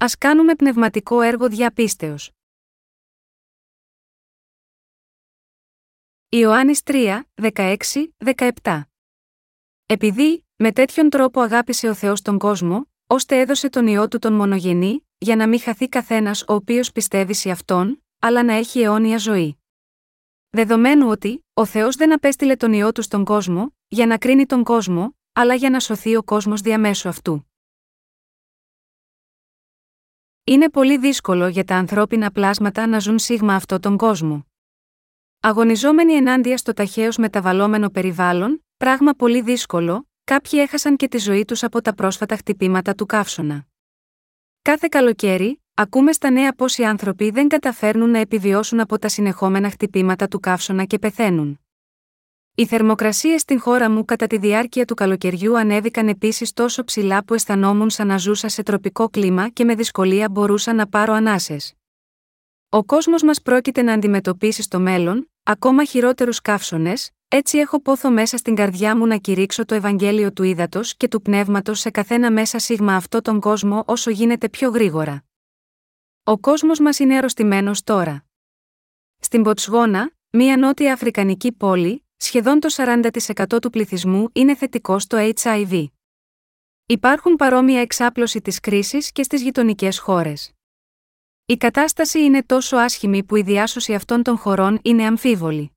Ας κάνουμε πνευματικό έργο διαπίστεως. Ιωάννης 3, 16, 17 Επειδή, με τέτοιον τρόπο αγάπησε ο Θεός τον κόσμο, ώστε έδωσε τον Υιό του τον μονογενή, για να μην χαθεί καθένας ο οποίος πιστεύει σε Αυτόν, αλλά να έχει αιώνια ζωή. Δεδομένου ότι, ο Θεός δεν απέστειλε τον Υιό του στον κόσμο, για να κρίνει τον κόσμο, αλλά για να σωθεί ο κόσμος διαμέσου αυτού. Είναι πολύ δύσκολο για τα ανθρώπινα πλάσματα να ζουν σίγμα αυτό τον κόσμο. Αγωνιζόμενοι ενάντια στο ταχαίως μεταβαλλόμενο περιβάλλον, πράγμα πολύ δύσκολο, κάποιοι έχασαν και τη ζωή τους από τα πρόσφατα χτυπήματα του καύσωνα. Κάθε καλοκαίρι, ακούμε στα νέα πω οι άνθρωποι δεν καταφέρνουν να επιβιώσουν από τα συνεχόμενα χτυπήματα του καύσωνα και πεθαίνουν. Οι θερμοκρασίες στην χώρα μου κατά τη διάρκεια του καλοκαιριού ανέβηκαν επίσης τόσο ψηλά που αισθανόμουν σαν να ζούσα σε τροπικό κλίμα και με δυσκολία μπορούσα να πάρω ανάσες. Ο κόσμος μας πρόκειται να αντιμετωπίσει στο μέλλον, ακόμα χειρότερους καύσωνε, έτσι έχω πόθο μέσα στην καρδιά μου να κηρύξω το Ευαγγέλιο του ύδατο και του πνεύματος σε καθένα μέσα σίγμα αυτό τον κόσμο όσο γίνεται πιο γρήγορα. Ο κόσμος μας είναι αρρωστημένος τώρα. Στην Ποτσγόνα, μία νότια αφρικανική πόλη, σχεδόν το 40% του πληθυσμού είναι θετικό στο HIV. Υπάρχουν παρόμοια εξάπλωση της κρίσης και στις γειτονικές χώρες. Η κατάσταση είναι τόσο άσχημη που η διάσωση αυτών των χωρών είναι αμφίβολη.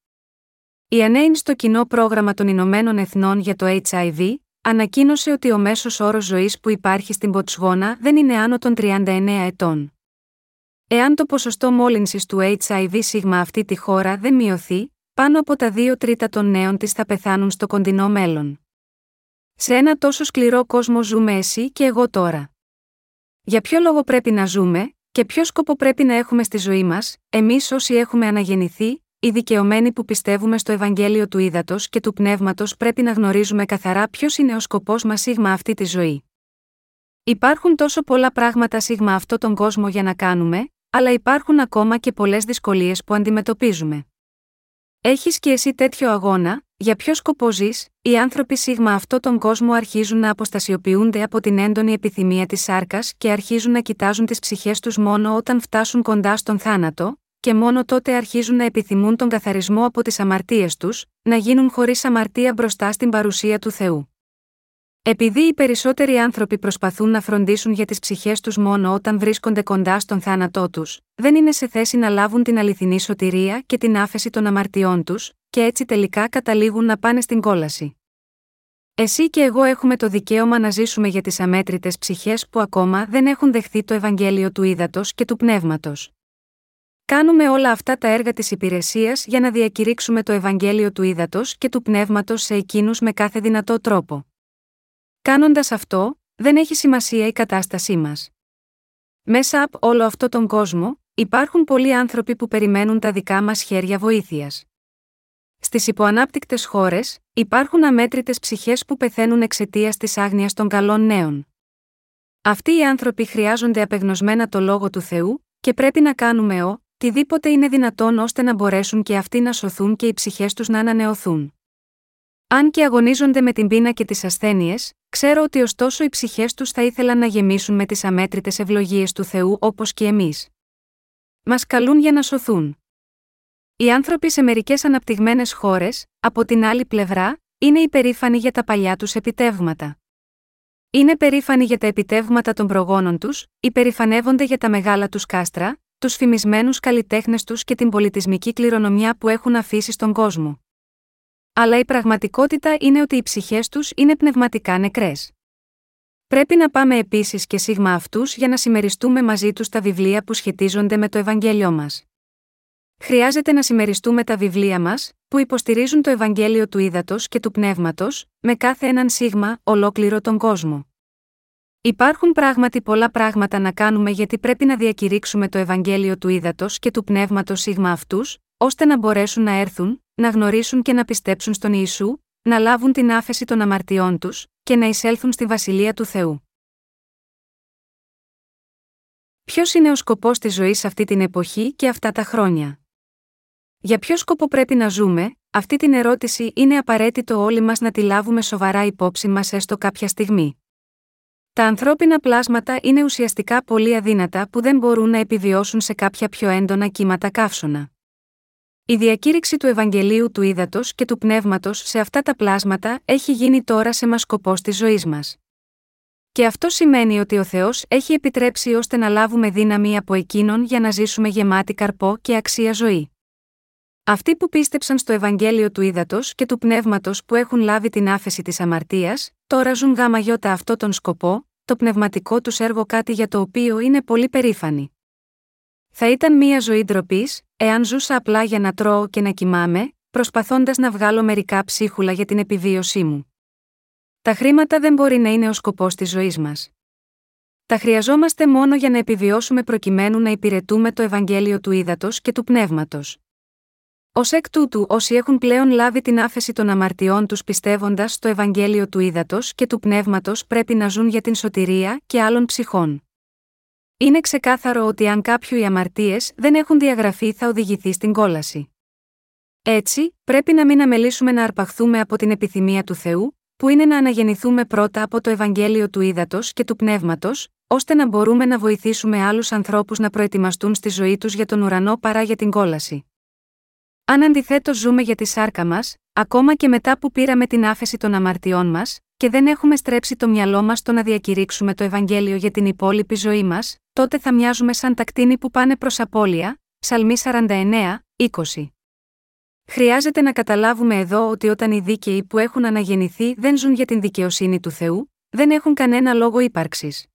Η ΑΝΕΙΝ στο κοινό πρόγραμμα των Ηνωμένων Εθνών για το HIV ανακοίνωσε ότι ο μέσος όρος ζωής που υπάρχει στην Ποτσγόνα δεν είναι άνω των 39 ετών. Εάν το ποσοστό μόλυνσης του HIV σίγμα αυτή τη χώρα δεν μειωθεί, πάνω από τα δύο τρίτα των νέων της θα πεθάνουν στο κοντινό μέλλον. Σε ένα τόσο σκληρό κόσμο ζούμε εσύ και εγώ τώρα. Για ποιο λόγο πρέπει να ζούμε, και ποιο σκοπό πρέπει να έχουμε στη ζωή μας, εμείς όσοι έχουμε αναγεννηθεί, οι δικαιωμένοι που πιστεύουμε στο Ευαγγέλιο του Ήδατος και του Πνεύματος πρέπει να γνωρίζουμε καθαρά ποιος είναι ο σκοπός μας σίγμα αυτή τη ζωή. Υπάρχουν τόσο πολλά πράγματα σίγμα αυτό τον κόσμο για να κάνουμε, αλλά υπάρχουν ακόμα και πολλές δυσκολίες που αντιμετωπίζουμε. Έχεις και εσύ τέτοιο αγώνα, για ποιο σκοπό ζεις, οι άνθρωποι σίγμα αυτό τον κόσμο αρχίζουν να αποστασιοποιούνται από την έντονη επιθυμία της σάρκας και αρχίζουν να κοιτάζουν τις ψυχές τους μόνο όταν φτάσουν κοντά στον θάνατο, και μόνο τότε αρχίζουν να επιθυμούν τον καθαρισμό από τις αμαρτίες τους, να γίνουν χωρίς αμαρτία μπροστά στην παρουσία του Θεού. Επειδή οι περισσότεροι άνθρωποι προσπαθούν να φροντίσουν για τις ψυχές τους μόνο όταν βρίσκονται κοντά στον θάνατό τους, δεν είναι σε θέση να λάβουν την αληθινή σωτηρία και την άφεση των αμαρτιών τους, και έτσι τελικά καταλήγουν να πάνε στην κόλαση. Εσύ και εγώ έχουμε το δικαίωμα να ζήσουμε για τις αμέτρητες ψυχές που ακόμα δεν έχουν δεχθεί το Ευαγγέλιο του ύδατο και του πνεύματος. Κάνουμε όλα αυτά τα έργα της υπηρεσίας για να διακηρύξουμε το Ευαγγέλιο του ύδατο και του πνεύματος σε εκείνους με κάθε δυνατό τρόπο. Κάνοντας αυτό, δεν έχει σημασία η κατάστασή μας. Μέσα από όλο αυτό τον κόσμο, υπάρχουν πολλοί άνθρωποι που περιμένουν τα δικά μας χέρια βοήθειας. Στις υποανάπτυκτες χώρες, υπάρχουν αμέτρητες ψυχές που πεθαίνουν εξαιτίας της άγνοιας των καλών νέων. Αυτοί οι άνθρωποι χρειάζονται απεγνωσμένα το λόγο του Θεού, και πρέπει να κάνουμε ο, τιδήποτε είναι δυνατόν ώστε να μπορέσουν και αυτοί να σωθούν και οι ψυχές τους να ανανεωθούν. Αν και αγωνίζονται με την πείνα και τις ασθένειες, ξέρω ότι ωστόσο οι ψυχές τους θα ήθελαν να γεμίσουν με τις αμέτρητες ευλογίες του Θεού όπως και εμείς. Μας καλούν για να σωθούν. Οι άνθρωποι σε μερικές αναπτυγμένες χώρες, από την άλλη πλευρά, είναι υπερήφανοι για τα παλιά τους επιτεύγματα. Είναι περήφανοι για τα επιτεύγματα των προγόνων τους, υπερηφανεύονται για τα μεγάλα τους κάστρα, τους φημισμένους καλλιτέχνες τους και την πολιτισμική κληρονομιά που έχουν αφήσει στον κόσμο. Αλλά η πραγματικότητα είναι ότι οι ψυχές τους είναι πνευματικά νεκρές. Πρέπει να πάμε επίσης και σίγμα αυτούς για να συμμεριστούμε μαζί τους τα βιβλία που σχετίζονται με το Ευαγγέλιο μας. Χρειάζεται να συμμεριστούμε τα βιβλία μας, που υποστηρίζουν το Ευαγγέλιο του Ήδατος και του Πνεύματος, με κάθε έναν σίγμα, ολόκληρο τον κόσμο. Υπάρχουν πράγματι πολλά πράγματα να κάνουμε γιατί πρέπει να διακηρύξουμε το Ευαγγέλιο του Ήδατος και του Πνεύματος σίγμα αυτούς, ώστε να μπορέσουν να έρθουν, να γνωρίσουν και να πιστέψουν στον Ιησού, να λάβουν την άφεση των αμαρτιών τους, και να εισέλθουν στη βασιλεία του Θεού. Ποιος είναι ο σκοπός της ζωής αυτή την εποχή και αυτά τα χρόνια; Για ποιο σκοπό πρέπει να ζούμε, αυτή την ερώτηση είναι απαραίτητο όλοι μας να τη λάβουμε σοβαρά υπόψη μας έστω κάποια στιγμή. Τα ανθρώπινα πλάσματα είναι ουσιαστικά πολύ αδύνατα που δεν μπορούν να επιβιώσουν σε κάποια πιο έντονα κύματα καύσωνα. Η διακήρυξη του Ευαγγελίου του Ήδατος και του Πνεύματος σε αυτά τα πλάσματα έχει γίνει τώρα σε μας σκοπός της ζωής μας. Και αυτό σημαίνει ότι ο Θεός έχει επιτρέψει ώστε να λάβουμε δύναμη από εκείνον για να ζήσουμε γεμάτη καρπό και αξία ζωή. Αυτοί που πίστεψαν στο Ευαγγέλιο του Ήδατος και του Πνεύματος που έχουν λάβει την άφεση της αμαρτίας, τώρα ζουν γάμα γιώτα αυτό τον σκοπό, το πνευματικό τους έργο κάτι για το οποίο είναι πολύ περήφανοι. Θα ήταν μία ζωή ντροπής, εάν ζούσα απλά για να τρώω και να κοιμάμαι, προσπαθώντας να βγάλω μερικά ψίχουλα για την επιβίωσή μου. Τα χρήματα δεν μπορεί να είναι ο σκοπός της ζωής μας. Τα χρειαζόμαστε μόνο για να επιβιώσουμε προκειμένου να υπηρετούμε το Ευαγγέλιο του Ήδατος και του Πνεύματος. Ω εκ τούτου, όσοι έχουν πλέον λάβει την άφεση των αμαρτιών τους πιστεύοντας στο Ευαγγέλιο του Ήδατος και του Πνεύματος πρέπει να ζουν για την σωτηρία και άλλων ψυχών. Είναι ξεκάθαρο ότι αν κάποιου οι αμαρτίες δεν έχουν διαγραφεί θα οδηγηθεί στην κόλαση. Έτσι, πρέπει να μην αμελήσουμε να αρπαχθούμε από την επιθυμία του Θεού, που είναι να αναγεννηθούμε πρώτα από το Ευαγγέλιο του Ήδατος και του Πνεύματος, ώστε να μπορούμε να βοηθήσουμε άλλους ανθρώπους να προετοιμαστούν στη ζωή τους για τον ουρανό παρά για την κόλαση. Αν αντιθέτως ζούμε για τη σάρκα μας, ακόμα και μετά που πήραμε την άφεση των αμαρτιών μας, και δεν έχουμε στρέψει το μυαλό μας στο να διακηρύξουμε το Ευαγγέλιο για την υπόλοιπη ζωή μας, τότε θα μοιάζουμε σαν τα κτίνη που πάνε προς απώλεια, Ψαλμή 49, 20. Χρειάζεται να καταλάβουμε εδώ ότι όταν οι δίκαιοι που έχουν αναγεννηθεί δεν ζουν για την δικαιοσύνη του Θεού, δεν έχουν κανένα λόγο ύπαρξης.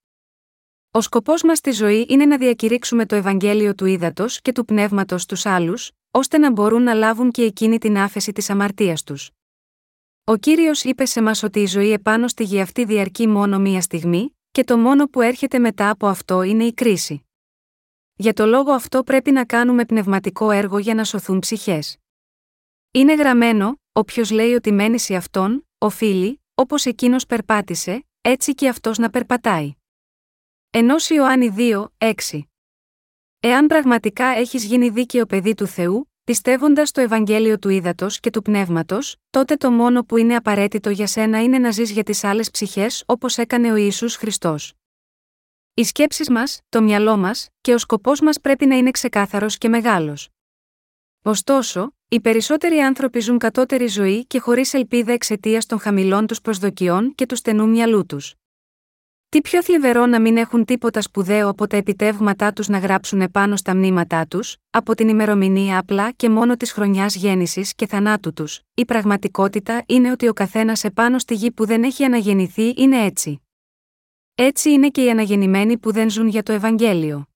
Ο σκοπός μας στη ζωή είναι να διακηρύξουμε το Ευαγγέλιο του ύδατο και του πνεύματος στου άλλους, ώστε να μπορούν να λάβουν και εκείνη την άφεση της αμαρτίας τους. Ο κύριος είπε σε μας ότι η ζωή επάνω στη γη αυτή διαρκεί μόνο μία στιγμή, και το μόνο που έρχεται μετά από αυτό είναι η κρίση. Για το λόγο αυτό πρέπει να κάνουμε πνευματικό έργο για να σωθούν ψυχές. Είναι γραμμένο, όποιος λέει ότι μένει σε αυτόν, οφείλει, όπως εκείνος περπάτησε, έτσι και αυτός να περπατάει. Ενός Ιωάννη 2, 6. Εάν πραγματικά έχεις γίνει δίκαιο παιδί του Θεού, πιστεύοντας το Ευαγγέλιο του Ήδατος και του Πνεύματος, τότε το μόνο που είναι απαραίτητο για σένα είναι να ζεις για τις άλλες ψυχές όπως έκανε ο Ιησούς Χριστός. Οι σκέψεις μας, το μυαλό μας και ο σκοπός μας πρέπει να είναι ξεκάθαρος και μεγάλος. Ωστόσο, οι περισσότεροι άνθρωποι ζουν κατώτερη ζωή και χωρίς ελπίδα εξαιτίας των χαμηλών τους προσδοκιών και του στενού μυαλού τους. Τι πιο θλιβερό να μην έχουν τίποτα σπουδαίο από τα επιτεύγματά τους να γράψουν επάνω στα μνήματά τους, από την ημερομηνία απλά και μόνο της χρονιάς γέννησης και θανάτου τους. Η πραγματικότητα είναι ότι ο καθένας επάνω στη γη που δεν έχει αναγεννηθεί είναι έτσι. Έτσι είναι και οι αναγεννημένοι που δεν ζουν για το Ευαγγέλιο.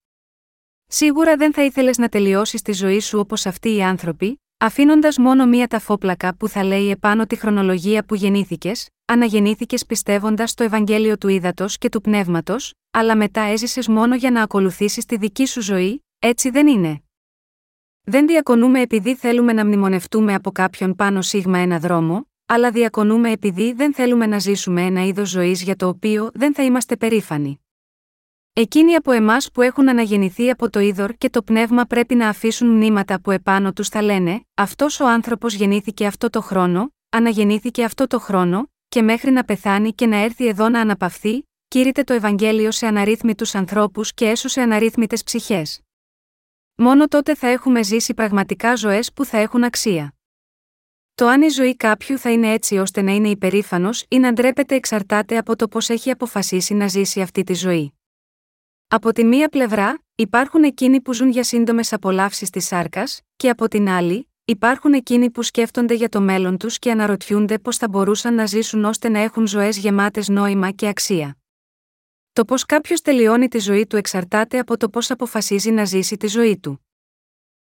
Σίγουρα δεν θα ήθελες να τελειώσεις τη ζωή σου όπως αυτοί οι άνθρωποι, αφήνοντας μόνο μία ταφόπλακα που θα λέει επάνω τη χρονολογία που γεννήθηκες, αναγεννήθηκες πιστεύοντας το Ευαγγέλιο του Ήδατος και του Πνεύματος, αλλά μετά έζησες μόνο για να ακολουθήσεις τη δική σου ζωή, έτσι δεν είναι. Δεν διακονούμε επειδή θέλουμε να μνημονευτούμε από κάποιον πάνω σίγμα ένα δρόμο, αλλά διακονούμε επειδή δεν θέλουμε να ζήσουμε ένα είδος ζωής για το οποίο δεν θα είμαστε περήφανοι. Εκείνοι από εμάς που έχουν αναγεννηθεί από το είδωρ και το πνεύμα πρέπει να αφήσουν μνήματα που επάνω τους θα λένε: Αυτός ο άνθρωπος γεννήθηκε αυτό το χρόνο, αναγεννήθηκε αυτό το χρόνο, και μέχρι να πεθάνει και να έρθει εδώ να αναπαυθεί, κήρυτε το Ευαγγέλιο σε αναρρύθμιτους ανθρώπους και έσωσε αναρρύθμιτες ψυχές. Μόνο τότε θα έχουμε ζήσει πραγματικά ζωές που θα έχουν αξία. Το αν η ζωή κάποιου θα είναι έτσι ώστε να είναι υπερήφανος ή να ντρέπεται εξαρτάται από το πώς έχει αποφασίσει να ζήσει αυτή τη ζωή. Από τη μία πλευρά, υπάρχουν εκείνοι που ζουν για σύντομες απολαύσεις της σάρκας, και από την άλλη, υπάρχουν εκείνοι που σκέφτονται για το μέλλον τους και αναρωτιούνται πώς θα μπορούσαν να ζήσουν ώστε να έχουν ζωές γεμάτες νόημα και αξία. Το πώς κάποιος τελειώνει τη ζωή του εξαρτάται από το πώς αποφασίζει να ζήσει τη ζωή του.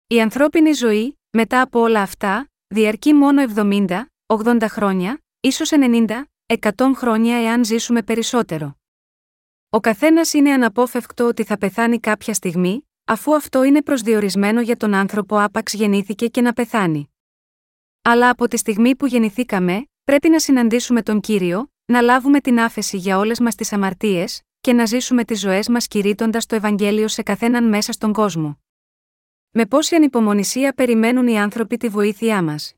Η ανθρώπινη ζωή, μετά από όλα αυτά, διαρκεί μόνο 70, 80 χρόνια, ίσως 90, 100 χρόνια εάν ζήσουμε περισσότερο. Ο καθένας είναι αναπόφευκτο ότι θα πεθάνει κάποια στιγμή, αφού αυτό είναι προσδιορισμένο για τον άνθρωπο άπαξ γεννήθηκε και να πεθάνει. Αλλά από τη στιγμή που γεννηθήκαμε, πρέπει να συναντήσουμε τον κύριο, να λάβουμε την άφεση για όλες μας τις αμαρτίες, και να ζήσουμε τις ζωές μας κηρύττοντας το Ευαγγέλιο σε καθέναν μέσα στον κόσμο. Με πόση ανυπομονησία περιμένουν οι άνθρωποι τη βοήθειά μας.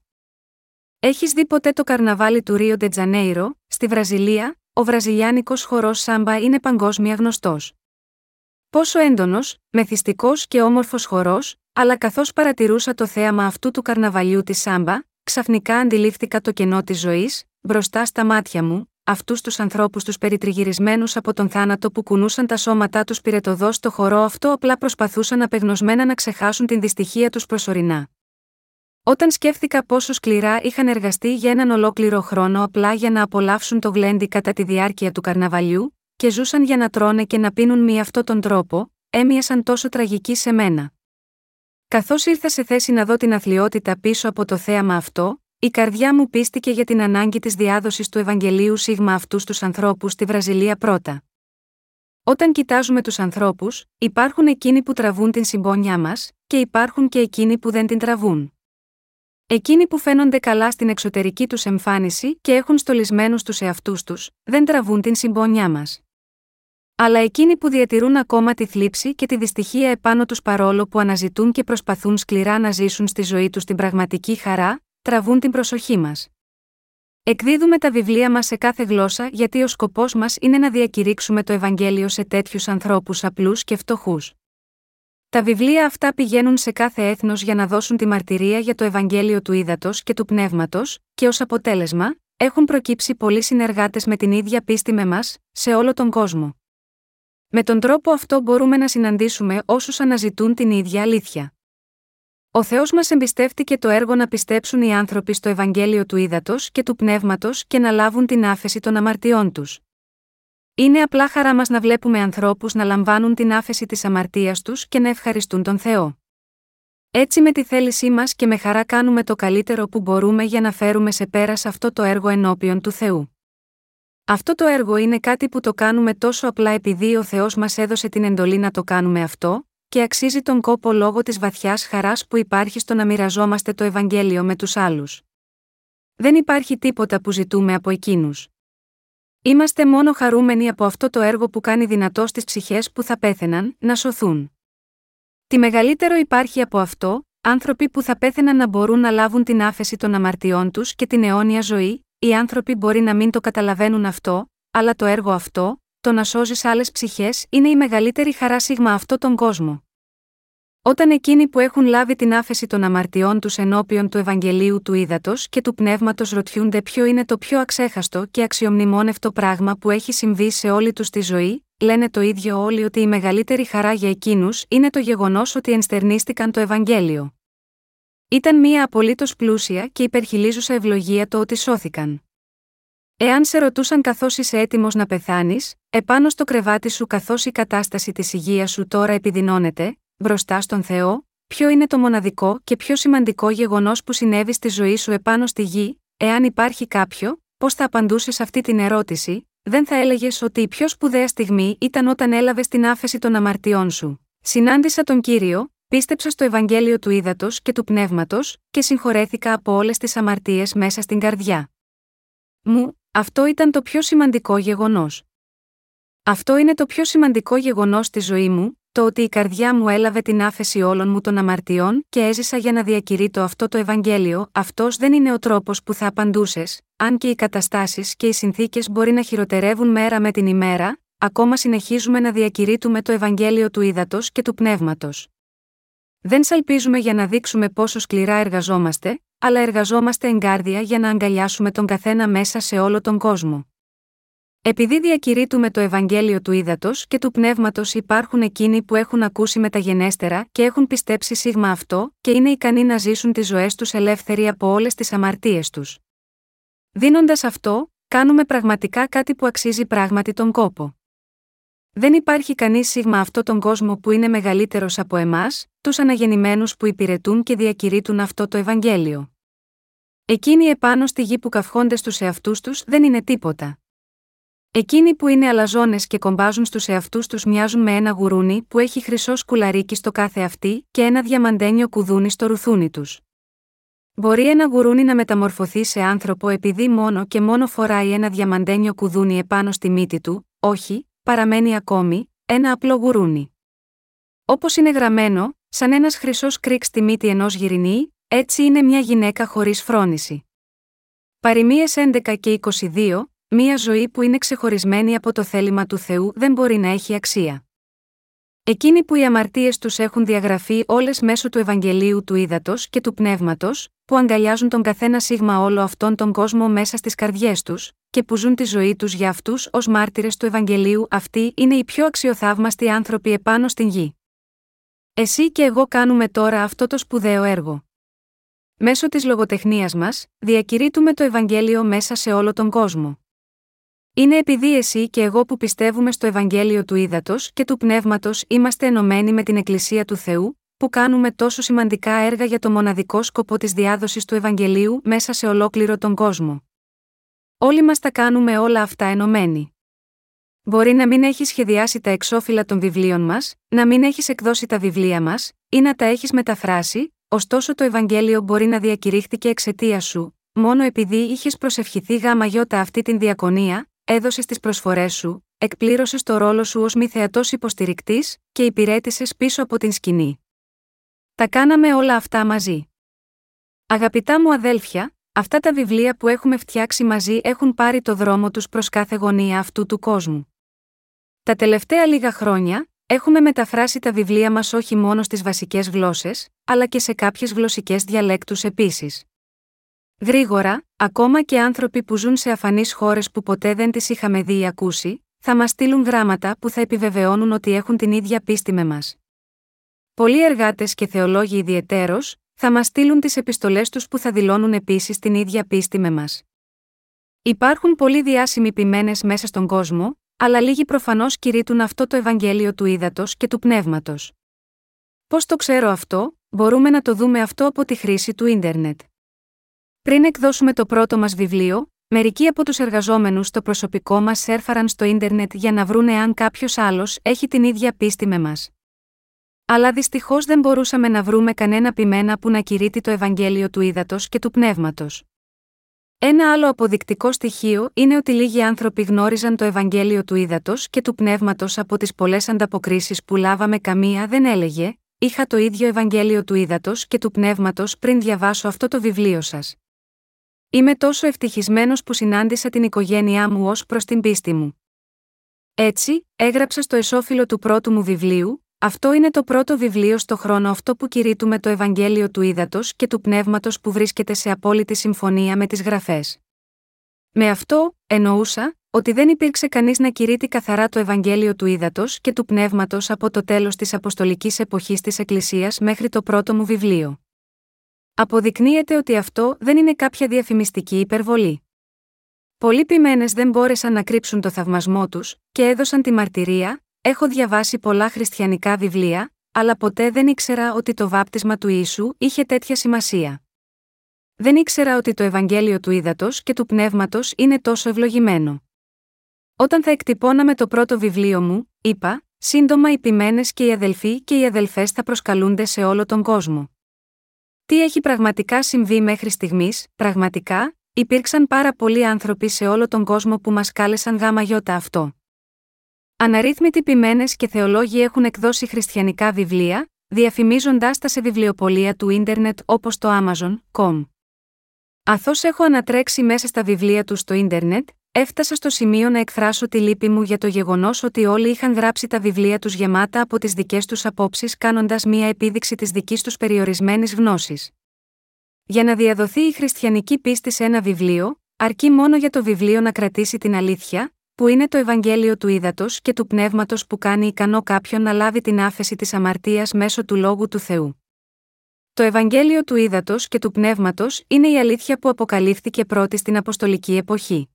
Έχεις δει ποτέ το καρναβάλι του Ρίο Ντετζανέιρο, στη Βραζιλία, ο βραζιλιάνικος χορός σάμπα είναι παγκόσμια γνωστός. Πόσο έντονος, μεθυστικός και όμορφος χορός, αλλά καθώς παρατηρούσα το θέαμα αυτού του καρναβαλιού της σάμπα, ξαφνικά αντιλήφθηκα το κενό της ζωής, μπροστά στα μάτια μου, αυτούς τους ανθρώπους τους περιτριγυρισμένους από τον θάνατο που κουνούσαν τα σώματά τους πυρετοδός στο χορό αυτό απλά προσπαθούσαν απεγνωσμένα να ξεχάσουν την δυστυχία τους προσωρινά. Όταν σκέφτηκα πόσο σκληρά είχαν εργαστεί για έναν ολόκληρο χρόνο απλά για να απολαύσουν το γλέντι κατά τη διάρκεια του καρναβαλιού, και ζούσαν για να τρώνε και να πίνουν με αυτόν τον τρόπο, έμοιασαν τόσο τραγικοί σε μένα. Καθώς ήρθα σε θέση να δω την αθλειότητα πίσω από το θέαμα αυτό, η καρδιά μου πίστηκε για την ανάγκη της διάδοσης του Ευαγγελίου Σίγμα αυτούς τους ανθρώπους στη Βραζιλία πρώτα. Όταν κοιτάζουμε τους ανθρώπους, υπάρχουν εκείνοι που τραβούν την συμπόνια μας, και υπάρχουν και εκείνοι που δεν την τραβούν. Εκείνοι που φαίνονται καλά στην εξωτερική τους εμφάνιση και έχουν στολισμένους τους εαυτούς τους, δεν τραβούν την συμπόνια μας. Αλλά εκείνοι που διατηρούν ακόμα τη θλίψη και τη δυστυχία επάνω τους παρόλο που αναζητούν και προσπαθούν σκληρά να ζήσουν στη ζωή τους την πραγματική χαρά, τραβούν την προσοχή μας. Εκδίδουμε τα βιβλία μας σε κάθε γλώσσα γιατί ο σκοπός μας είναι να διακηρύξουμε το Ευαγγέλιο σε τέτοιους ανθρώπους απλούς και φτωχούς. Τα βιβλία αυτά πηγαίνουν σε κάθε έθνος για να δώσουν τη μαρτυρία για το Ευαγγέλιο του ύδατο και του πνεύματος, και ως αποτέλεσμα, έχουν προκύψει πολλοί συνεργάτες με την ίδια πίστη με μας, σε όλο τον κόσμο. Με τον τρόπο αυτό μπορούμε να συναντήσουμε όσους αναζητούν την ίδια αλήθεια. Ο Θεός μας εμπιστεύτηκε το έργο να πιστέψουν οι άνθρωποι στο Ευαγγέλιο του ύδατο και του πνεύματος και να λάβουν την άφεση των αμαρτιών τους. Είναι απλά χαρά μας να βλέπουμε ανθρώπους να λαμβάνουν την άφεση της αμαρτίας τους και να ευχαριστούν τον Θεό. Έτσι με τη θέλησή μας και με χαρά κάνουμε το καλύτερο που μπορούμε για να φέρουμε σε πέρα αυτό το έργο ενώπιον του Θεού. Αυτό το έργο είναι κάτι που το κάνουμε τόσο απλά επειδή ο Θεός μας έδωσε την εντολή να το κάνουμε αυτό, και αξίζει τον κόπο λόγω της βαθιάς χαράς που υπάρχει στο να μοιραζόμαστε το Ευαγγέλιο με τους άλλους. Δεν υπάρχει τίποτα που ζητούμε από εκείνους. Είμαστε μόνο χαρούμενοι από αυτό το έργο που κάνει δυνατό στις ψυχές που θα πέθαιναν, να σωθούν. Τι μεγαλύτερο υπάρχει από αυτό, άνθρωποι που θα πέθαιναν να μπορούν να λάβουν την άφεση των αμαρτιών τους και την αιώνια ζωή, οι άνθρωποι μπορεί να μην το καταλαβαίνουν αυτό, αλλά το έργο αυτό, το να σώζεις άλλες ψυχές, είναι η μεγαλύτερη χαρά σίγμα αυτό τον κόσμο. Όταν εκείνοι που έχουν λάβει την άφεση των αμαρτιών τους ενώπιον του Ευαγγελίου του Ήδατος και του Πνεύματος ρωτιούνται ποιο είναι το πιο αξέχαστο και αξιομνημόνευτο πράγμα που έχει συμβεί σε όλη τους τη ζωή, λένε το ίδιο όλοι ότι η μεγαλύτερη χαρά για εκείνους είναι το γεγονός ότι ενστερνίστηκαν το Ευαγγέλιο. Ήταν μία απολύτως πλούσια και υπερχιλίζουσα ευλογία το ότι σώθηκαν. Εάν σε ρωτούσαν καθώς είσαι έτοιμος να πεθάνεις, επάνω στο κρεβάτι σου καθώς η κατάσταση της υγείας σου τώρα επιδεινώνεται, μπροστά στον Θεό, ποιο είναι το μοναδικό και πιο σημαντικό γεγονός που συνέβη στη ζωή σου επάνω στη γη, εάν υπάρχει κάποιο, πώς θα απαντούσες αυτή την ερώτηση, δεν θα έλεγες ότι η πιο σπουδαία στιγμή ήταν όταν έλαβες την άφεση των αμαρτιών σου. Συνάντησα τον κύριο, πίστεψα στο Ευαγγέλιο του ύδατο και του πνεύματος, και συγχωρέθηκα από όλες τις αμαρτίες μέσα στην καρδιά. Μου, αυτό ήταν το πιο σημαντικό γεγονός. Αυτό είναι το πιο σημαντικό γεγονός στη ζωή μου, το ότι η καρδιά μου έλαβε την άφεση όλων μου των αμαρτιών και έζησα για να διακηρύττω αυτό το Ευαγγέλιο, αυτός δεν είναι ο τρόπος που θα απαντούσες, αν και οι καταστάσεις και οι συνθήκες μπορεί να χειροτερεύουν μέρα με την ημέρα, ακόμα συνεχίζουμε να διακηρύττουμε το Ευαγγέλιο του ύδατος και του πνεύματος. Δεν σαλπίζουμε για να δείξουμε πόσο σκληρά εργαζόμαστε, αλλά εργαζόμαστε εγκάρδια για να αγκαλιάσουμε τον καθένα μέσα σε όλο τον κόσμο. Επειδή διακηρύττουμε το Ευαγγέλιο του ύδατο και του πνεύματος, υπάρχουν εκείνοι που έχουν ακούσει μεταγενέστερα και έχουν πιστέψει σίγμα αυτό και είναι ικανοί να ζήσουν τις ζωές τους ελεύθεροι από όλες τις αμαρτίες τους. Δίνοντας αυτό, κάνουμε πραγματικά κάτι που αξίζει πράγματι τον κόπο. Δεν υπάρχει κανείς σίγμα αυτό τον κόσμο που είναι μεγαλύτερος από εμάς, τους αναγεννημένους που υπηρετούν και διακηρύττουν αυτό το Ευαγγέλιο. Εκείνοι επάνω στη γη που καυχόνται στους εαυτούς τους δεν είναι τίποτα. Εκείνοι που είναι αλαζόνες και κομπάζουν στους εαυτούς τους μοιάζουν με ένα γουρούνι που έχει χρυσό σκουλαρίκι στο κάθε αυτή και ένα διαμαντένιο κουδούνι στο ρουθούνι τους. Μπορεί ένα γουρούνι να μεταμορφωθεί σε άνθρωπο επειδή μόνο και μόνο φοράει ένα διαμαντένιο κουδούνι επάνω στη μύτη του, όχι, παραμένει ακόμη, ένα απλό γουρούνι. Όπως είναι γραμμένο, σαν ένας χρυσός κρίκ στη μύτη ενός γυρινή, έτσι είναι μια γυναίκα χωρίς φρόνηση. Παριμίε 11 και 22, μία ζωή που είναι ξεχωρισμένη από το θέλημα του Θεού δεν μπορεί να έχει αξία. Εκείνοι που οι αμαρτίες τους έχουν διαγραφεί όλες μέσω του Ευαγγελίου του Ήδατος και του Πνεύματος, που αγκαλιάζουν τον καθένα σίγμα όλο αυτόν τον κόσμο μέσα στις καρδιές τους, και που ζουν τη ζωή τους για αυτούς ως μάρτυρες του Ευαγγελίου, αυτοί είναι οι πιο αξιοθαύμαστοι άνθρωποι επάνω στην γη. Εσύ και εγώ κάνουμε τώρα αυτό το σπουδαίο έργο. Μέσω της λογοτεχνίας μας, διακηρύττουμε το Ευαγγέλιο μέσα σε όλο τον κόσμο. Είναι επειδή εσύ και εγώ που πιστεύουμε στο Ευαγγέλιο του Ήδατος και του Πνεύματος είμαστε ενωμένοι με την Εκκλησία του Θεού, που κάνουμε τόσο σημαντικά έργα για το μοναδικό σκοπό της διάδοσης του Ευαγγελίου μέσα σε ολόκληρο τον κόσμο. Όλοι μας τα κάνουμε όλα αυτά ενωμένοι. Μπορεί να μην έχεις σχεδιάσει τα εξώφυλλα των βιβλίων μας, να μην έχεις εκδώσει τα βιβλία μας, ή να τα έχεις μεταφράσει, ωστόσο το Ευαγγέλιο μπορεί να διακηρύχθηκε εξαιτίας σου, μόνο επειδή είχες προσευχηθεί γάμα γιώτα αυτή την διακονία, έδωσες τις προσφορές σου, εκπλήρωσες το ρόλο σου ως μη θεατός υποστηρικτής και υπηρέτησες πίσω από την σκηνή. Τα κάναμε όλα αυτά μαζί. Αγαπητά μου αδέλφια, αυτά τα βιβλία που έχουμε φτιάξει μαζί έχουν πάρει το δρόμο τους προς κάθε γωνία αυτού του κόσμου. Τα τελευταία λίγα χρόνια, έχουμε μεταφράσει τα βιβλία μας όχι μόνο στις βασικές γλώσσες, αλλά και σε κάποιες γλωσσικές διαλέκτους επίσης. Γρήγορα, ακόμα και άνθρωποι που ζουν σε αφανείς χώρες που ποτέ δεν τις είχαμε δει ή ακούσει, θα μας στείλουν γράμματα που θα επιβεβαιώνουν ότι έχουν την ίδια πίστη με μας. Πολλοί εργάτες και θεολόγοι ιδιαιτέρως, θα μας στείλουν τις επιστολές τους που θα δηλώνουν επίσης την ίδια πίστη με μας. Υπάρχουν πολλοί διάσημοι ποιμένες μέσα στον κόσμο, αλλά λίγοι προφανώς κηρύττουν αυτό το Ευαγγέλιο του ύδατο και του πνεύματος. Πώς το ξέρω αυτό, μπορούμε να το δούμε αυτό από τη χρήση του ίντερνετ. Πριν εκδώσουμε το πρώτο μας βιβλίο, μερικοί από τους εργαζόμενους στο προσωπικό μας σέρφαραν στο ίντερνετ για να βρούνε αν κάποιος άλλος έχει την ίδια πίστη με μας. Αλλά δυστυχώς δεν μπορούσαμε να βρούμε κανένα ποιμένα που να κηρύττει το Ευαγγέλιο του ύδατο και του πνεύματος. Ένα άλλο αποδεικτικό στοιχείο είναι ότι λίγοι άνθρωποι γνώριζαν το Ευαγγέλιο του ύδατο και του πνεύματος από τις πολλές ανταποκρίσεις που λάβαμε, καμία δεν έλεγε: Είχα το ίδιο Ευαγγέλιο του ύδατο και του πνεύματος πριν διαβάσω αυτό το βιβλίο σας. Είμαι τόσο ευτυχισμένος που συνάντησα την οικογένειά μου ως προς την πίστη μου. Έτσι, έγραψα στο εσώφυλλο του πρώτου μου βιβλίου, αυτό είναι το πρώτο βιβλίο στο χρόνο αυτό που κηρύττουμε το Ευαγγέλιο του Ήδατος και του Πνεύματος που βρίσκεται σε απόλυτη συμφωνία με τις γραφές. Με αυτό, εννοούσα, ότι δεν υπήρξε κανείς να κηρύττει καθαρά το Ευαγγέλιο του Ήδατος και του Πνεύματος από το τέλος της Αποστολικής εποχής της Εκκλησίας μέχρι το πρώτο μου βιβλίο. Αποδεικνύεται ότι αυτό δεν είναι κάποια διαφημιστική υπερβολή. Πολλοί ποιμένες δεν μπόρεσαν να κρύψουν το θαυμασμό τους, και έδωσαν τη μαρτυρία, Έχω διαβάσει πολλά χριστιανικά βιβλία, αλλά ποτέ δεν ήξερα ότι το βάπτισμα του Ιησού είχε τέτοια σημασία. Δεν ήξερα ότι το Ευαγγέλιο του Ήδατος και του Πνεύματος είναι τόσο ευλογημένο. Όταν θα εκτυπώναμε το πρώτο βιβλίο μου, είπα, σύντομα οι ποιμένες και οι αδελφοί και οι αδελφές θα προσκαλούνται σε όλο τον κόσμο. Τι έχει πραγματικά συμβεί μέχρι στιγμής, πραγματικά, υπήρξαν πάρα πολλοί άνθρωποι σε όλο τον κόσμο που μας κάλεσαν γάμα γιώτα αυτό. Αναρρύθμιτοι ποιμένε και θεολόγοι έχουν εκδώσει χριστιανικά βιβλία, διαφημίζοντάς τα σε βιβλιοπολία του ίντερνετ όπως το Amazon.com. Αθώς έχω ανατρέξει μέσα στα βιβλία του στο ίντερνετ, έφτασα στο σημείο να εκφράσω τη λύπη μου για το γεγονός ότι όλοι είχαν γράψει τα βιβλία τους γεμάτα από τις δικές τους απόψεις, κάνοντας μία επίδειξη της δικής τους περιορισμένης γνώσης. Για να διαδοθεί η χριστιανική πίστη σε ένα βιβλίο, αρκεί μόνο για το βιβλίο να κρατήσει την αλήθεια, που είναι το Ευαγγέλιο του Ήδατος και του Πνεύματος που κάνει ικανό κάποιον να λάβει την άφεση της αμαρτίας μέσω του λόγου του Θεού. Το Ευαγγέλιο του Ήδατος και του Πνεύματος είναι η αλήθεια που αποκαλύφθηκε πρώτη στην Αποστολική εποχή.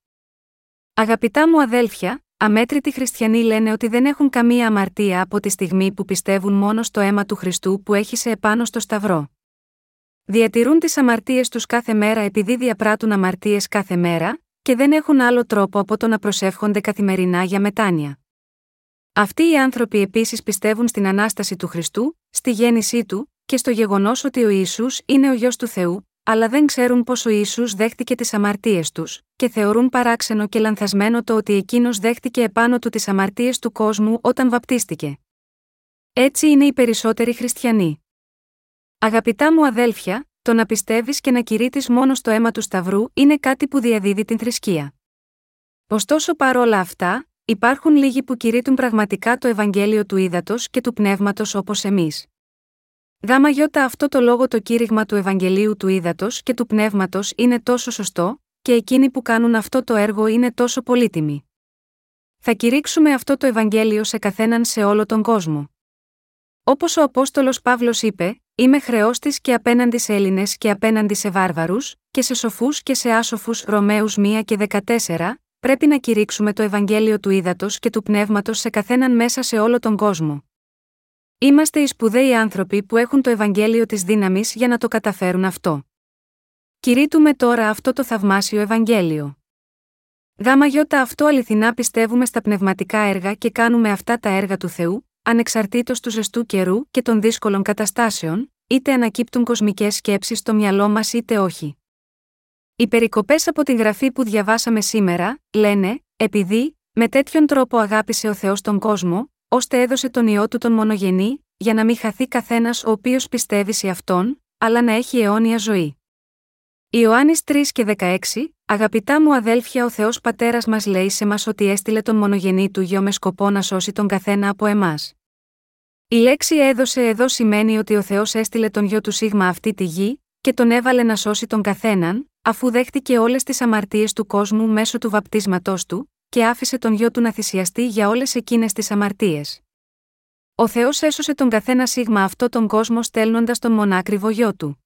Αγαπητά μου αδέλφια, αμέτρητοι χριστιανοί λένε ότι δεν έχουν καμία αμαρτία από τη στιγμή που πιστεύουν μόνο στο αίμα του Χριστού που έχει σε επάνω στο Σταυρό. Διατηρούν τις αμαρτίες τους κάθε μέρα επειδή διαπράττουν αμαρτίες κάθε μέρα, και δεν έχουν άλλο τρόπο από το να προσεύχονται καθημερινά για μετάνοια. Αυτοί οι άνθρωποι επίσης πιστεύουν στην ανάσταση του Χριστού, στη γέννησή του και στο γεγονός ότι ο Ιησούς είναι ο γιο του Θεού, αλλά δεν ξέρουν πω ο Ιησούς δέχτηκε τις αμαρτίες τους, και θεωρούν παράξενο και λανθασμένο το ότι εκείνος δέχτηκε επάνω του τις αμαρτίες του κόσμου όταν βαπτίστηκε. Έτσι είναι οι περισσότεροι χριστιανοί. Αγαπητά μου αδέλφια, το να πιστεύεις και να κηρύττεις μόνο στο αίμα του Σταυρού είναι κάτι που διαδίδει την θρησκεία. Ωστόσο παρόλα αυτά, υπάρχουν λίγοι που κηρύττουν πραγματικά το Ευαγγέλιο του Ήδατος και του Πνεύματος όπως εμείς. Γάμα γιώτα αυτό το λόγο το κήρυγμα του Ευαγγελίου του Ήδατος και του Πνεύματος είναι τόσο σωστό, και εκείνοι που κάνουν αυτό το έργο είναι τόσο πολύτιμοι. Θα κηρύξουμε αυτό το Ευαγγέλιο σε καθέναν σε όλο τον κόσμο. Όπως ο Απόστολος Παύλος είπε, Είμαι χρεώστη και απέναντι σε Έλληνες και απέναντι σε βάρβαρους, και σε σοφούς και σε άσοφους Ρωμαίους 1 και 14, πρέπει να κηρύξουμε το Ευαγγέλιο του Ήδατος και του Πνεύματος σε καθέναν μέσα σε όλο τον κόσμο. Είμαστε οι σπουδαίοι άνθρωποι που έχουν το Ευαγγέλιο της δύναμης για να το καταφέρουν αυτό. Κηρύττουμε τώρα αυτό το θαυμάσιο Ευαγγέλιο. Γάμα γιώτα αυτό αληθινά πιστεύουμε στα πνευματικά έργα και κάνουμε αυτά τα έργα του Θεού, ανεξαρτήτως του ζεστού καιρού και των δύσκολων καταστάσεων, είτε ανακύπτουν κοσμικές σκέψεις στο μυαλό μας είτε όχι. Οι περικοπές από την γραφή που διαβάσαμε σήμερα, λένε, επειδή, με τέτοιον τρόπο αγάπησε ο Θεός τον κόσμο, ώστε έδωσε τον ιό του τον μονογενή, για να μην χαθεί καθένας ο οποίος πιστεύει σε αυτόν, αλλά να έχει αιώνια ζωή. Ιωάννης 3 και 16, Αγαπητά μου αδέλφια, ο Θεός Πατέρας μας λέει σε μας ότι έστειλε τον μονογενή του γιο με σκοπό να σώσει τον καθένα από εμάς. Η λέξη έδωσε εδώ σημαίνει ότι ο Θεός έστειλε τον γιο του Σίγμα αυτή τη γη, και τον έβαλε να σώσει τον καθέναν, αφού δέχτηκε όλες τις αμαρτίες του κόσμου μέσω του βαπτίσματός του, και άφησε τον γιο του να θυσιαστεί για όλες εκείνες τις αμαρτίες. Ο Θεός έσωσε τον καθένα Σίγμα αυτό τον κόσμο στέλνοντας τον μονάκριβο γιο του.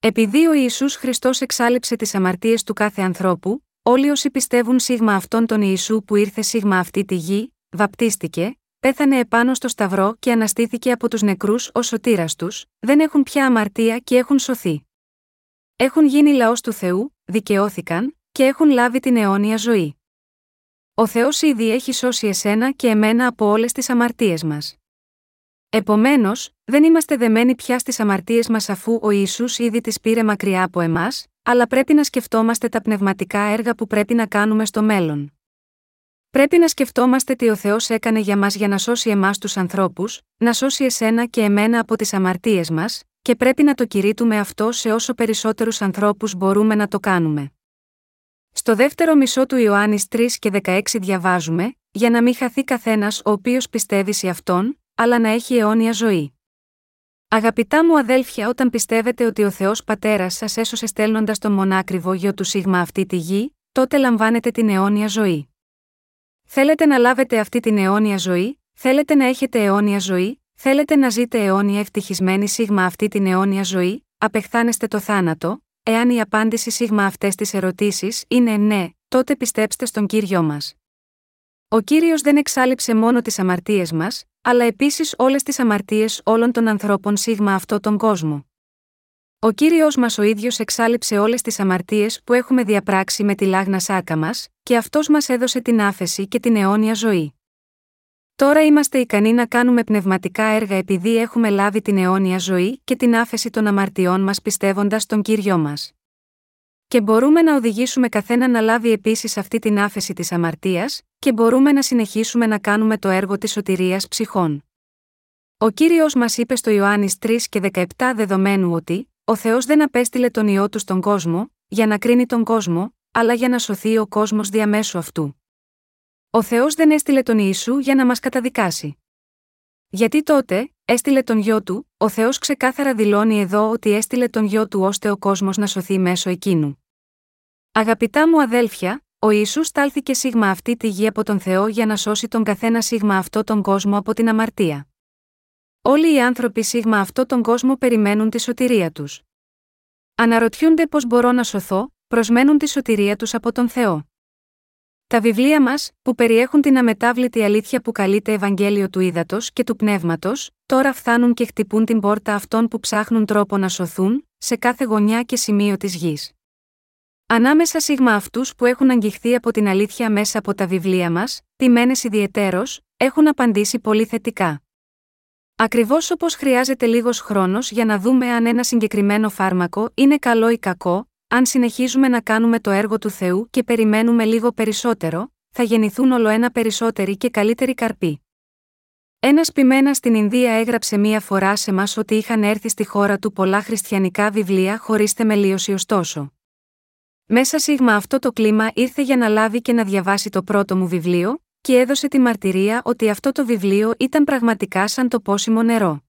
Επειδή ο Ιησούς Χριστός εξάλληψε τις αμαρτίες του κάθε ανθρώπου, όλοι όσοι πιστεύουν σίγμα αυτόν τον Ιησού που ήρθε σίγμα αυτή τη γη, βαπτίστηκε, πέθανε επάνω στο Σταυρό και αναστήθηκε από τους νεκρούς ως σωτήρας τους, δεν έχουν πια αμαρτία και έχουν σωθεί. Έχουν γίνει λαός του Θεού, δικαιώθηκαν, και έχουν λάβει την αιώνια ζωή. Ο Θεός ήδη έχει σώσει εσένα και εμένα από όλες τις αμαρτίες μας. Επομένως, δεν είμαστε δεμένοι πια στις αμαρτίες μας αφού ο Ιησούς ήδη τις πήρε μακριά από εμάς, αλλά πρέπει να σκεφτόμαστε τα πνευματικά έργα που πρέπει να κάνουμε στο μέλλον. Πρέπει να σκεφτόμαστε τι ο Θεός έκανε για μας για να σώσει εμάς τους ανθρώπους, να σώσει εσένα και εμένα από τις αμαρτίες μας, και πρέπει να το κηρύττουμε αυτό σε όσο περισσότερους ανθρώπους μπορούμε να το κάνουμε. Στο δεύτερο μισό του Ιωάννης 3 και 16 διαβάζουμε, για να μην χαθεί καθένας ο οποίος πιστεύει σε αυτόν, αλλά να έχει αιώνια ζωή. Αγαπητά μου αδέλφια, όταν πιστεύετε ότι ο Θεός Πατέρας σας έσωσε στέλνοντας τον μονάκριβο γιο του Σίγμα αυτή τη γη, τότε λαμβάνετε την αιώνια ζωή. Θέλετε να λάβετε αυτή την αιώνια ζωή, θέλετε να έχετε αιώνια ζωή, θέλετε να ζείτε αιώνια ευτυχισμένη Σίγμα αυτή την αιώνια ζωή, απεχθάνεστε το θάνατο, εάν η απάντηση Σίγμα αυτές τις ερωτήσεις είναι ναι, τότε πιστέψτε στον κύριο μας. Ο κύριος δεν εξάλληψε μόνο τις αμαρτίες μας, αλλά επίσης όλες τις αμαρτίες όλων των ανθρώπων σίγμα αυτό τον κόσμο. Ο κύριος μας ο ίδιος εξάλληψε όλες τις αμαρτίες που έχουμε διαπράξει με τη λάγνα σάκα μας, και αυτός μας έδωσε την άφεση και την αιώνια ζωή. Τώρα είμαστε ικανοί να κάνουμε πνευματικά έργα επειδή έχουμε λάβει την αιώνια ζωή και την άφεση των αμαρτιών μας πιστεύοντας τον κύριο μας. Και μπορούμε να οδηγήσουμε καθένα να λάβει επίσης αυτή την άφεση της αμαρτίας, και μπορούμε να συνεχίσουμε να κάνουμε το έργο της σωτηρίας ψυχών. Ο κύριος μας είπε στο Ιωάννης 3 και 17 δεδομένου ότι, ο Θεός δεν απέστειλε τον ιό του στον κόσμο, για να κρίνει τον κόσμο, αλλά για να σωθεί ο κόσμος διαμέσου αυτού. Ο Θεός δεν έστειλε τον Ιησού για να μας καταδικάσει. Γιατί τότε, έστειλε τον γιο του, ο Θεός ξεκάθαρα δηλώνει εδώ ότι έστειλε τον γιο του ώστε ο κόσμος να σωθεί μέσω εκείνου. Αγαπητά μου αδέλφια, ο Ισού στάλθηκε σίγμα αυτή τη γη από τον Θεό για να σώσει τον καθένα σίγμα αυτό τον κόσμο από την αμαρτία. Όλοι οι άνθρωποι σίγμα αυτό τον κόσμο περιμένουν τη σωτηρία τους. Αναρωτιούνται πώς μπορώ να σωθώ, προσμένουν τη σωτηρία τους από τον Θεό. Τα βιβλία μας, που περιέχουν την αμετάβλητη αλήθεια που καλείται Ευαγγέλιο του Ήδατος και του Πνεύματος, τώρα φθάνουν και χτυπούν την πόρτα αυτών που ψάχνουν τρόπο να σωθούν, σε κάθε γωνιά και σημείο της γης. Ανάμεσα σίγμα αυτούς που έχουν αγγιχθεί από την αλήθεια μέσα από τα βιβλία μας, τιμένε ιδιαιτέρως, έχουν απαντήσει πολύ θετικά. Ακριβώς όπως χρειάζεται λίγος χρόνος για να δούμε αν ένα συγκεκριμένο φάρμακο είναι καλό ή κακό, αν συνεχίζουμε να κάνουμε το έργο του Θεού και περιμένουμε λίγο περισσότερο, θα γεννηθούν όλο ένα περισσότεροι και καλύτεροι καρποί. Ένας πειμένα στην Ινδία έγραψε μία φορά σε μας ότι είχαν έρθει στη χώρα του πολλά χριστιανικά βιβλία χωρίς θεμελίωση ωστόσο. Μέσα σίγμα αυτό το κλίμα ήρθε για να λάβει και να διαβάσει το πρώτο μου βιβλίο, και έδωσε τη μαρτυρία ότι αυτό το βιβλίο ήταν πραγματικά σαν το πόσιμο νερό.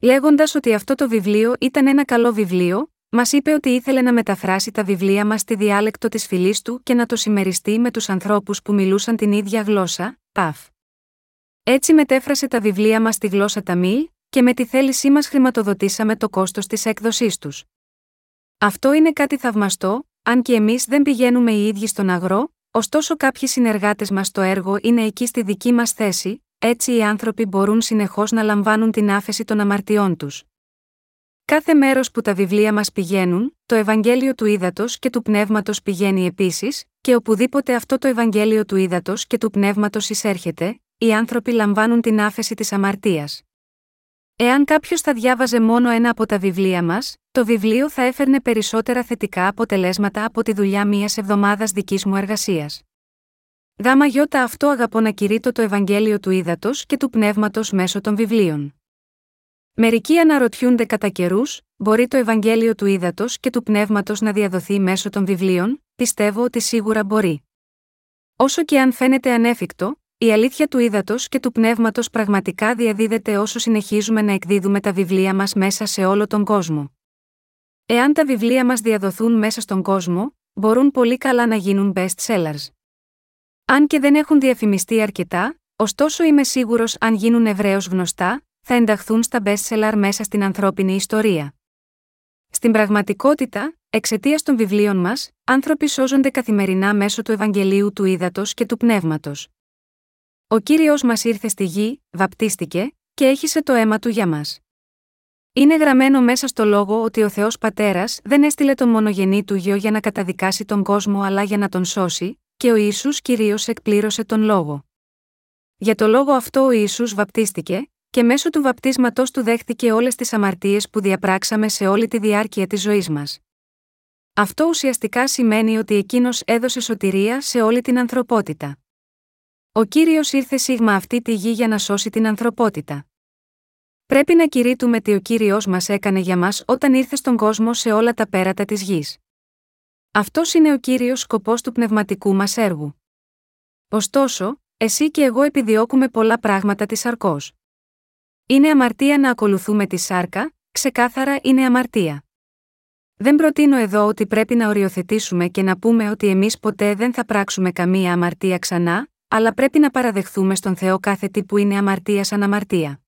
Λέγοντας ότι αυτό το βιβλίο ήταν ένα καλό βιβλίο, μας είπε ότι ήθελε να μεταφράσει τα βιβλία μας στη διάλεκτο της φυλής του και να το συμμεριστεί με τους ανθρώπους που μιλούσαν την ίδια γλώσσα, παφ. Έτσι μετέφρασε τα βιβλία μας στη γλώσσα Ταμίλ, και με τη θέλησή μας χρηματοδοτήσαμε το κόστος της έκδοσής τους. Αυτό είναι κάτι θαυμαστό, αν και εμείς δεν πηγαίνουμε οι ίδιοι στον αγρό, ωστόσο κάποιοι συνεργάτες μας στο έργο είναι εκεί στη δική μας θέση, έτσι οι άνθρωποι μπορούν συνεχώς να λαμβάνουν την άφεση των αμαρτιών τους. Κάθε μέρος που τα βιβλία μας πηγαίνουν, το Ευαγγέλιο του Ήδατος και του Πνεύματος πηγαίνει επίσης, και οπουδήποτε αυτό το Ευαγγέλιο του Ήδατος και του Πνεύματος εισέρχεται, οι άνθρωποι λαμβάνουν την άφεση της αμαρτίας. Εάν κάποιος θα διάβαζε μόνο ένα από τα βιβλία μας, το βιβλίο θα έφερνε περισσότερα θετικά αποτελέσματα από τη δουλειά μία εβδομάδας δικής μου εργασίας. Γάμα γιώτα αυτό αγαπώ να κηρύττω το Ευαγγέλιο του Ήδατος και του Πνεύματος μέσω των βιβλίων. Μερικοί αναρωτιούνται κατά καιρούς, μπορεί το Ευαγγέλιο του Ήδατος και του Πνεύματος να διαδοθεί μέσω των βιβλίων, πιστεύω ότι σίγουρα μπορεί. Όσο και αν φαίνεται ανέφικτο, η αλήθεια του ύδατο και του πνεύματος πραγματικά διαδίδεται όσο συνεχίζουμε να εκδίδουμε τα βιβλία μας μέσα σε όλο τον κόσμο. Εάν τα βιβλία μας διαδοθούν μέσα στον κόσμο, μπορούν πολύ καλά να γίνουν best sellers. Αν και δεν έχουν διαφημιστεί αρκετά, ωστόσο είμαι σίγουρος αν γίνουν ευρέως γνωστά, θα ενταχθούν στα best seller μέσα στην ανθρώπινη ιστορία. Στην πραγματικότητα, εξαιτίας των βιβλίων μας, άνθρωποι σώζονται καθημερινά μέσω του Ευαγγελίου του Ήδατος και του Πνεύματος. Ο κύριος μας ήρθε στη γη, βαπτίστηκε, και έχισε το αίμα του για μας. Είναι γραμμένο μέσα στο λόγο ότι ο Θεός Πατέρας δεν έστειλε τον μονογενή του γιο για να καταδικάσει τον κόσμο αλλά για να τον σώσει, και ο Ιησούς κυρίως εκπλήρωσε τον λόγο. Για το λόγο αυτό ο Ιησούς βαπτίστηκε, και μέσω του βαπτίσματός του δέχτηκε όλες τις αμαρτίες που διαπράξαμε σε όλη τη διάρκεια της ζωής μας. Αυτό ουσιαστικά σημαίνει ότι εκείνος έδωσε σωτηρία σε όλη την ανθρωπότητα. Ο κύριος ήρθε σίγμα αυτή τη γη για να σώσει την ανθρωπότητα. Πρέπει να κηρύττουμε τι ο κύριος μας έκανε για μας όταν ήρθε στον κόσμο σε όλα τα πέρατα της γης. Αυτός είναι ο κύριος σκοπός του πνευματικού μας έργου. Ωστόσο, εσύ και εγώ επιδιώκουμε πολλά πράγματα της αρκό. Είναι αμαρτία να ακολουθούμε τη σάρκα, ξεκάθαρα είναι αμαρτία. Δεν προτείνω εδώ ότι πρέπει να οριοθετήσουμε και να πούμε ότι εμείς ποτέ δεν θα πράξουμε καμία αμαρτία ξανά, αλλά πρέπει να παραδεχθούμε στον Θεό κάθε τι που είναι αμαρτία σαν αμαρτία.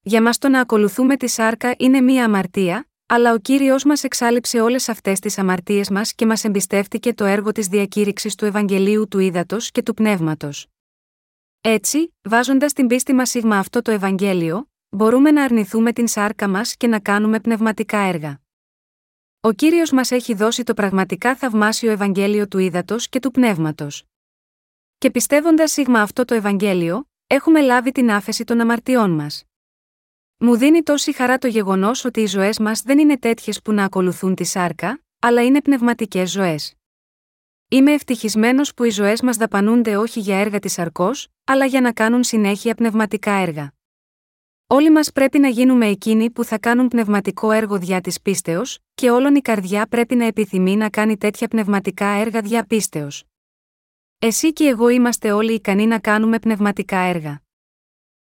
Για μας το να ακολουθούμε τη σάρκα είναι μία αμαρτία, αλλά ο κύριος μας εξάλληψε όλες αυτές τις αμαρτίες μας και μας εμπιστεύτηκε το έργο της διακήρυξης του Ευαγγελίου του Ήδατος και του Πνεύματος. Έτσι, βάζοντας την πίστη μας σίγμα αυτό το Ευαγγέλιο, μπορούμε να αρνηθούμε την σάρκα μας και να κάνουμε πνευματικά έργα. Ο κύριος μας έχει δώσει το πραγματικά θαυμάσιο Ευαγγέλιο του Ήδατος και του Πνεύματος. Και πιστεύοντας σίγμα αυτό το Ευαγγέλιο, έχουμε λάβει την άφεση των αμαρτιών μας. Μου δίνει τόση χαρά το γεγονός ότι οι ζωές μας δεν είναι τέτοιες που να ακολουθούν τη σάρκα, αλλά είναι πνευματικές ζωές. Είμαι ευτυχισμένος που οι ζωές μας δαπανούνται όχι για έργα της αρκός, αλλά για να κάνουν συνέχεια πνευματικά έργα. Όλοι μας πρέπει να γίνουμε εκείνοι που θα κάνουν πνευματικό έργο διά της πίστεως, και όλον η καρδιά πρέπει να επιθυμεί να κάνει τέτοια πνευματικά έργα διά πίστεως. Εσύ και εγώ είμαστε όλοι ικανοί να κάνουμε πνευματικά έργα.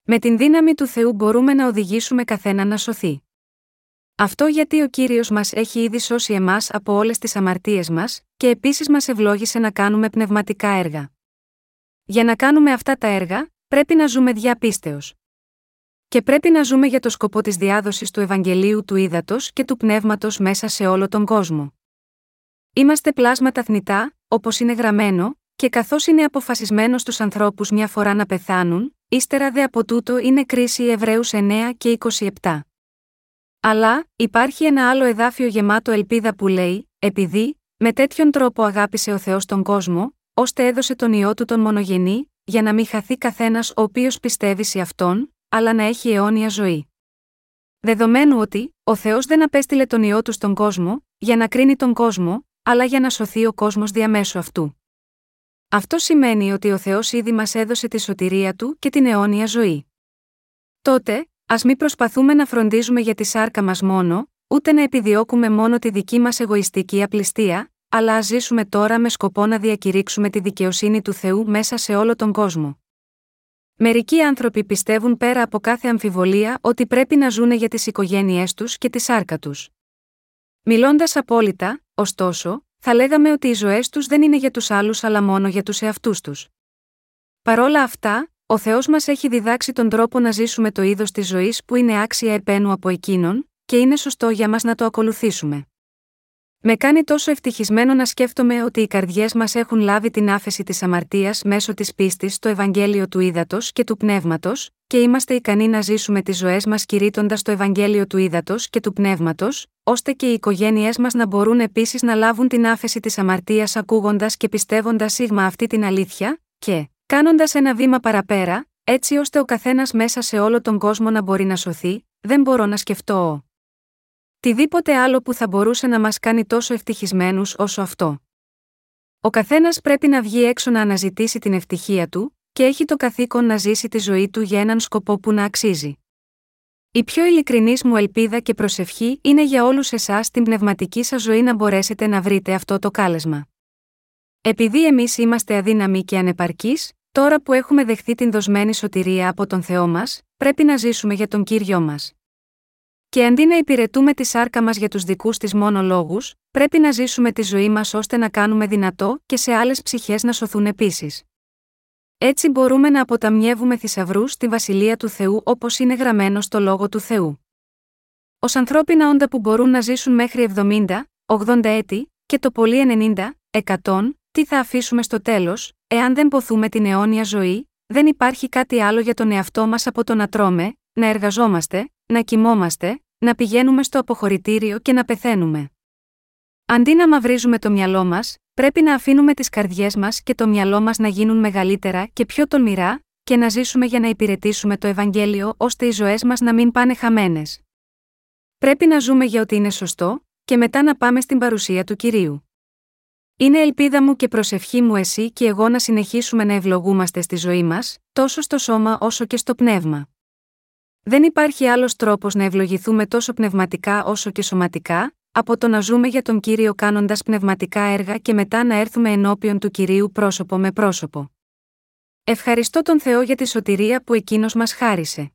Με την δύναμη του Θεού μπορούμε να οδηγήσουμε καθένα να σωθεί. Αυτό γιατί ο κύριος μας έχει ήδη σώσει εμάς από όλες τις αμαρτίες μας, και επίσης μας ευλόγησε να κάνουμε πνευματικά έργα. Για να κάνουμε αυτά τα έργα, πρέπει να ζούμε διαπίστεως. Και πρέπει να ζούμε για το σκοπό της διάδοσης του Ευαγγελίου του Ήδατος και του Πνεύματος μέσα σε όλο τον κόσμο. Είμαστε πλάσματα θνητά, όπως είναι γραμμένο, και καθώς είναι αποφασισμένο στους ανθρώπους μια φορά να πεθάνουν, ύστερα δε από τούτο είναι κρίση Εβραίους 9 και 27. Αλλά, υπάρχει ένα άλλο εδάφιο γεμάτο ελπίδα που λέει: Επειδή, με τέτοιον τρόπο αγάπησε ο Θεός τον κόσμο, ώστε έδωσε τον ιό του τον μονογενή, για να μην χαθεί καθένας ο οποίος πιστεύει σε αυτόν, αλλά να έχει αιώνια ζωή. Δεδομένου ότι, ο Θεός δεν απέστειλε τον ιό του στον κόσμο, για να κρίνει τον κόσμο, αλλά για να σωθεί ο κόσμος διαμέσου αυτού. Αυτό σημαίνει ότι ο Θεός ήδη μας έδωσε τη σωτηρία του και την αιώνια ζωή. Τότε, ας μην προσπαθούμε να φροντίζουμε για τη σάρκα μας μόνο, ούτε να επιδιώκουμε μόνο τη δική μας εγωιστική απληστία, αλλά ας ζήσουμε τώρα με σκοπό να διακηρύξουμε τη δικαιοσύνη του Θεού μέσα σε όλο τον κόσμο. Μερικοί άνθρωποι πιστεύουν πέρα από κάθε αμφιβολία ότι πρέπει να ζούνε για τις οικογένειές τους και τη σάρκα τους. Μιλώντας απόλυτα, ωστόσο, θα λέγαμε ότι οι ζωές τους δεν είναι για τους άλλους αλλά μόνο για τους εαυτούς τους. Παρόλα αυτά, ο Θεός μας έχει διδάξει τον τρόπο να ζήσουμε το είδος της ζωής που είναι άξια επένου από εκείνον, και είναι σωστό για μας να το ακολουθήσουμε. Με κάνει τόσο ευτυχισμένο να σκέφτομαι ότι οι καρδιές μας έχουν λάβει την άφεση της αμαρτίας μέσω της πίστης στο Ευαγγέλιο του Ήδατος και του Πνεύματος, και είμαστε ικανοί να ζήσουμε τις ζωές μας κηρύττοντας το Ευαγγέλιο του Ήδατος και του Πνεύματος, ώστε και οι οικογένειές μας να μπορούν επίσης να λάβουν την άφεση της αμαρτίας ακούγοντας και πιστεύοντας σίγμα αυτή την αλήθεια, και, κάνοντας ένα βήμα παραπέρα, έτσι ώστε ο καθένας μέσα σε όλο τον κόσμο να μπορεί να σωθεί, δεν μπορώ να σκεφτώ Τιδήποτε άλλο που θα μπορούσε να μας κάνει τόσο ευτυχισμένους όσο αυτό. Ο καθένας πρέπει να βγει έξω να αναζητήσει την ευτυχία του, και έχει το καθήκον να ζήσει τη ζωή του για έναν σκοπό που να αξίζει. Η πιο ειλικρινή μου ελπίδα και προσευχή είναι για όλους εσάς την πνευματική σας ζωή να μπορέσετε να βρείτε αυτό το κάλεσμα. Επειδή εμείς είμαστε αδύναμοι και ανεπαρκείς, τώρα που έχουμε δεχθεί την δοσμένη σωτηρία από τον Θεό μας, πρέπει να ζήσουμε για τον κύριο μας. Και αντί να υπηρετούμε τη σάρκα μας για τους δικούς της μόνο λόγους, πρέπει να ζήσουμε τη ζωή μας ώστε να κάνουμε δυνατό και σε άλλες ψυχές να σωθούν επίσης. Έτσι μπορούμε να αποταμιεύουμε θησαυρούς στη βασιλεία του Θεού όπως είναι γραμμένο στο λόγο του Θεού. Ω ανθρώπινα όντα που μπορούν να ζήσουν μέχρι 70, 80 έτη, και το πολύ 90, 100, τι θα αφήσουμε στο τέλος, εάν δεν ποθούμε την αιώνια ζωή, δεν υπάρχει κάτι άλλο για τον εαυτό μας από το να τρώμε, να εργαζόμαστε, να κοιμόμαστε, να πηγαίνουμε στο αποχωρητήριο και να πεθαίνουμε. Αντί να μαυρίζουμε το μυαλό μας, πρέπει να αφήνουμε τις καρδιές μας και το μυαλό μας να γίνουν μεγαλύτερα και πιο τολμηρά, και να ζήσουμε για να υπηρετήσουμε το Ευαγγέλιο ώστε οι ζωές μας να μην πάνε χαμένες. Πρέπει να ζούμε για ό,τι είναι σωστό, και μετά να πάμε στην παρουσία του κυρίου. Είναι ελπίδα μου και προσευχή μου εσύ και εγώ να συνεχίσουμε να ευλογούμαστε στη ζωή μας, τόσο στο σώμα όσο και στο πνεύμα. Δεν υπάρχει άλλος τρόπος να ευλογηθούμε τόσο πνευματικά όσο και σωματικά, από το να ζούμε για τον κύριο κάνοντας πνευματικά έργα και μετά να έρθουμε ενώπιον του κυρίου πρόσωπο με πρόσωπο. Ευχαριστώ τον Θεό για τη σωτηρία που εκείνος μας χάρισε.